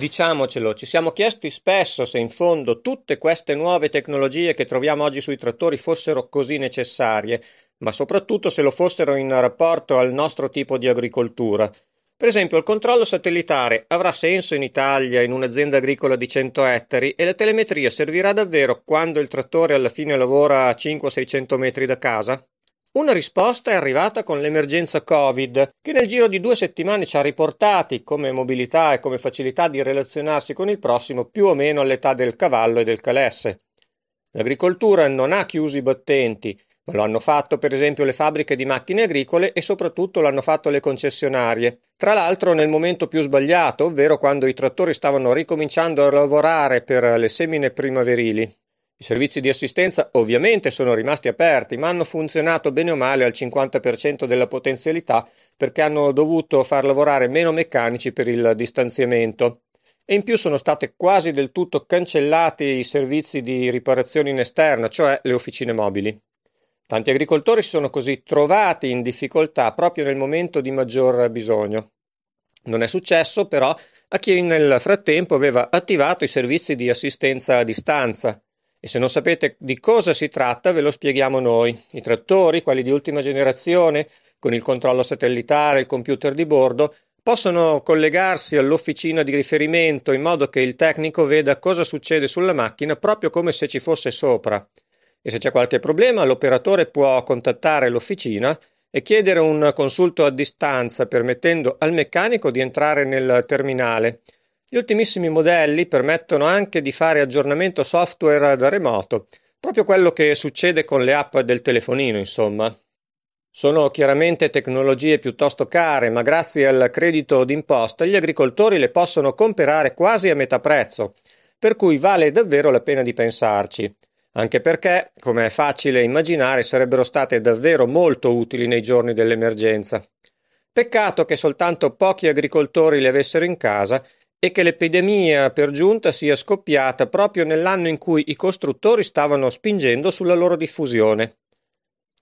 Diciamocelo, ci siamo chiesti spesso se in fondo tutte queste nuove tecnologie che troviamo oggi sui trattori fossero così necessarie, ma soprattutto se lo fossero in rapporto al nostro tipo di agricoltura. Per esempio, il controllo satellitare avrà senso in Italia in un'azienda agricola di 100 ettari e la telemetria servirà davvero quando il trattore alla fine lavora a 500-600 metri da casa? Una risposta è arrivata con l'emergenza Covid, che nel giro di due settimane ci ha riportati come mobilità e come facilità di relazionarsi con il prossimo più o meno all'età del cavallo e del calesse. L'agricoltura non ha chiuso i battenti, ma lo hanno fatto per esempio le fabbriche di macchine agricole e soprattutto l'hanno fatto le concessionarie. Tra l'altro nel momento più sbagliato, ovvero quando i trattori stavano ricominciando a lavorare per le semine primaverili. I servizi di assistenza ovviamente sono rimasti aperti, ma hanno funzionato bene o male al 50% della potenzialità perché hanno dovuto far lavorare meno meccanici per il distanziamento. E in più sono state quasi del tutto cancellati i servizi di riparazione in esterna, cioè le officine mobili. Tanti agricoltori si sono così trovati in difficoltà proprio nel momento di maggior bisogno. Non è successo però a chi nel frattempo aveva attivato i servizi di assistenza a distanza e se non sapete di cosa si tratta, ve lo spieghiamo noi. I trattori, quelli di ultima generazione, con il controllo satellitare, il computer di bordo, possono collegarsi all'officina di riferimento in modo che il tecnico veda cosa succede sulla macchina proprio come se ci fosse sopra. E se c'è qualche problema, l'operatore può contattare l'officina e chiedere un consulto a distanza, permettendo al meccanico di entrare nel terminale gli ultimissimi modelli permettono anche di fare aggiornamento software da remoto, proprio quello che succede con le app del telefonino, insomma. Sono chiaramente tecnologie piuttosto care, ma grazie al credito d'imposta gli agricoltori le possono comprare quasi a metà prezzo, per cui vale davvero la pena di pensarci, anche perché, come è facile immaginare, sarebbero state davvero molto utili nei giorni dell'emergenza. Peccato che soltanto pochi agricoltori le avessero in casa e che l'epidemia per giunta sia scoppiata proprio nell'anno in cui i costruttori stavano spingendo sulla loro diffusione.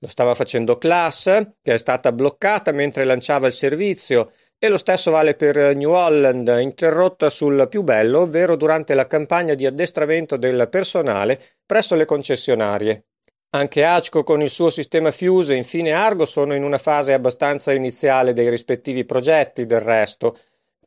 Lo stava facendo Class, che è stata bloccata mentre lanciava il servizio, e lo stesso vale per New Holland, interrotta sul più bello, ovvero durante la campagna di addestramento del personale presso le concessionarie. Anche Acco con il suo sistema Fuse e infine Argo sono in una fase abbastanza iniziale dei rispettivi progetti, del resto,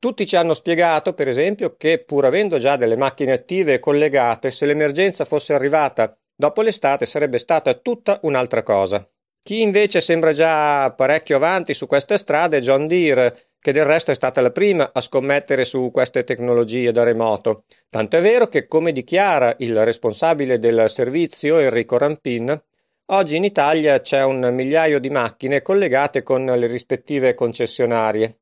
tutti ci hanno spiegato, per esempio, che pur avendo già delle macchine attive e collegate, se l'emergenza fosse arrivata dopo l'estate sarebbe stata tutta un'altra cosa. Chi invece sembra già parecchio avanti su queste strade è John Deere, che del resto è stata la prima a scommettere su queste tecnologie da remoto. Tanto è vero che, come dichiara il responsabile del servizio Enrico Rampin, oggi in Italia c'è un migliaio di macchine collegate con le rispettive concessionarie.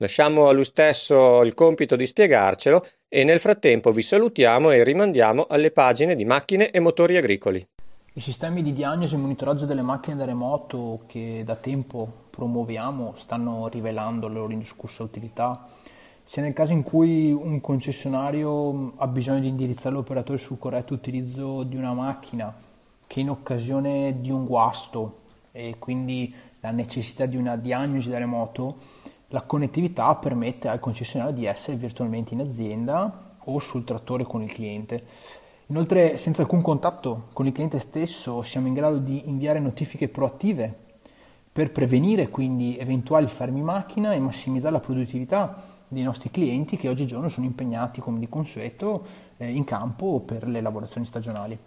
Lasciamo a lui stesso il compito di spiegarcelo e nel frattempo vi salutiamo e rimandiamo alle pagine di macchine e motori agricoli. I sistemi di diagnosi e monitoraggio delle macchine da remoto che da tempo promuoviamo stanno rivelando la loro indiscussa utilità, sia nel caso in cui un concessionario ha bisogno di indirizzare l'operatore sul corretto utilizzo di una macchina, che in occasione di un guasto e quindi la necessità di una diagnosi da remoto la connettività permette al concessionario di essere virtualmente in azienda o sul trattore con il cliente. Inoltre, senza alcun contatto con il cliente stesso, siamo in grado di inviare notifiche proattive per prevenire quindi eventuali fermi macchina e massimizzare la produttività dei nostri clienti che oggigiorno sono impegnati, come di consueto, eh, in campo per le lavorazioni stagionali.